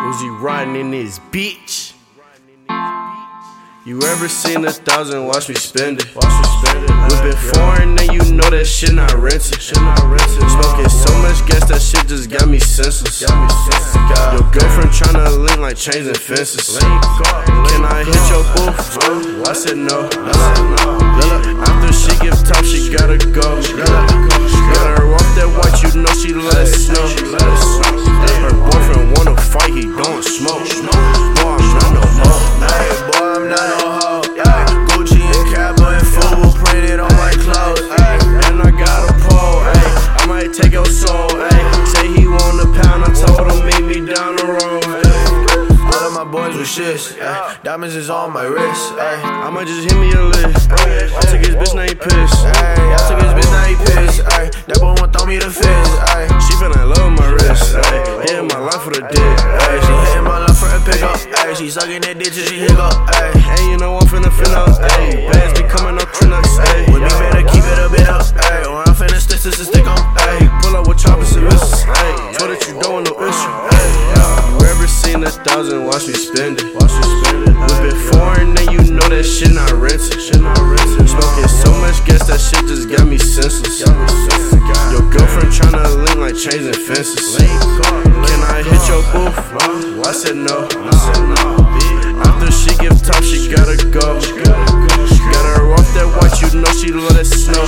Uzi riding in this bitch. You ever seen a thousand? Watch me spend it. Watch me spend it. Whipping foreign, and you know that shit not rented. Shit not rented. Smoking so much gas, that shit just got me senseless. Got me senseless. Your girlfriend tryna link like chains and fences. Can I hit your booth? I said no. After she give top, she gotta go. Got her off that white, you know she let it snow. shits. Ay. Diamonds is on my wrist. Ay. I might just hit me a list. I took his bitch, now he pissed. Ay. I took his bitch, now he pissed. Ay. That boy want throw me the fist. Ay. She feelin' love my wrist. Hitting my life for the dick. Ay. She hitting my life for a pickup. Ay. She sucking that dick till she hiccup. Ay. And you know I'm finna finna. Bands Ay. Bass be coming up, With me spend it. Watch. Whip it foreign, and you know that shit not rented. Shit not rented. Smoking so much gas, that shit just got me senseless. Your girlfriend tryna link like changing fences. Can I hit your booth? I said no. I said no. After she give top, she gotta go. Got her off that watch, you know she let it snow.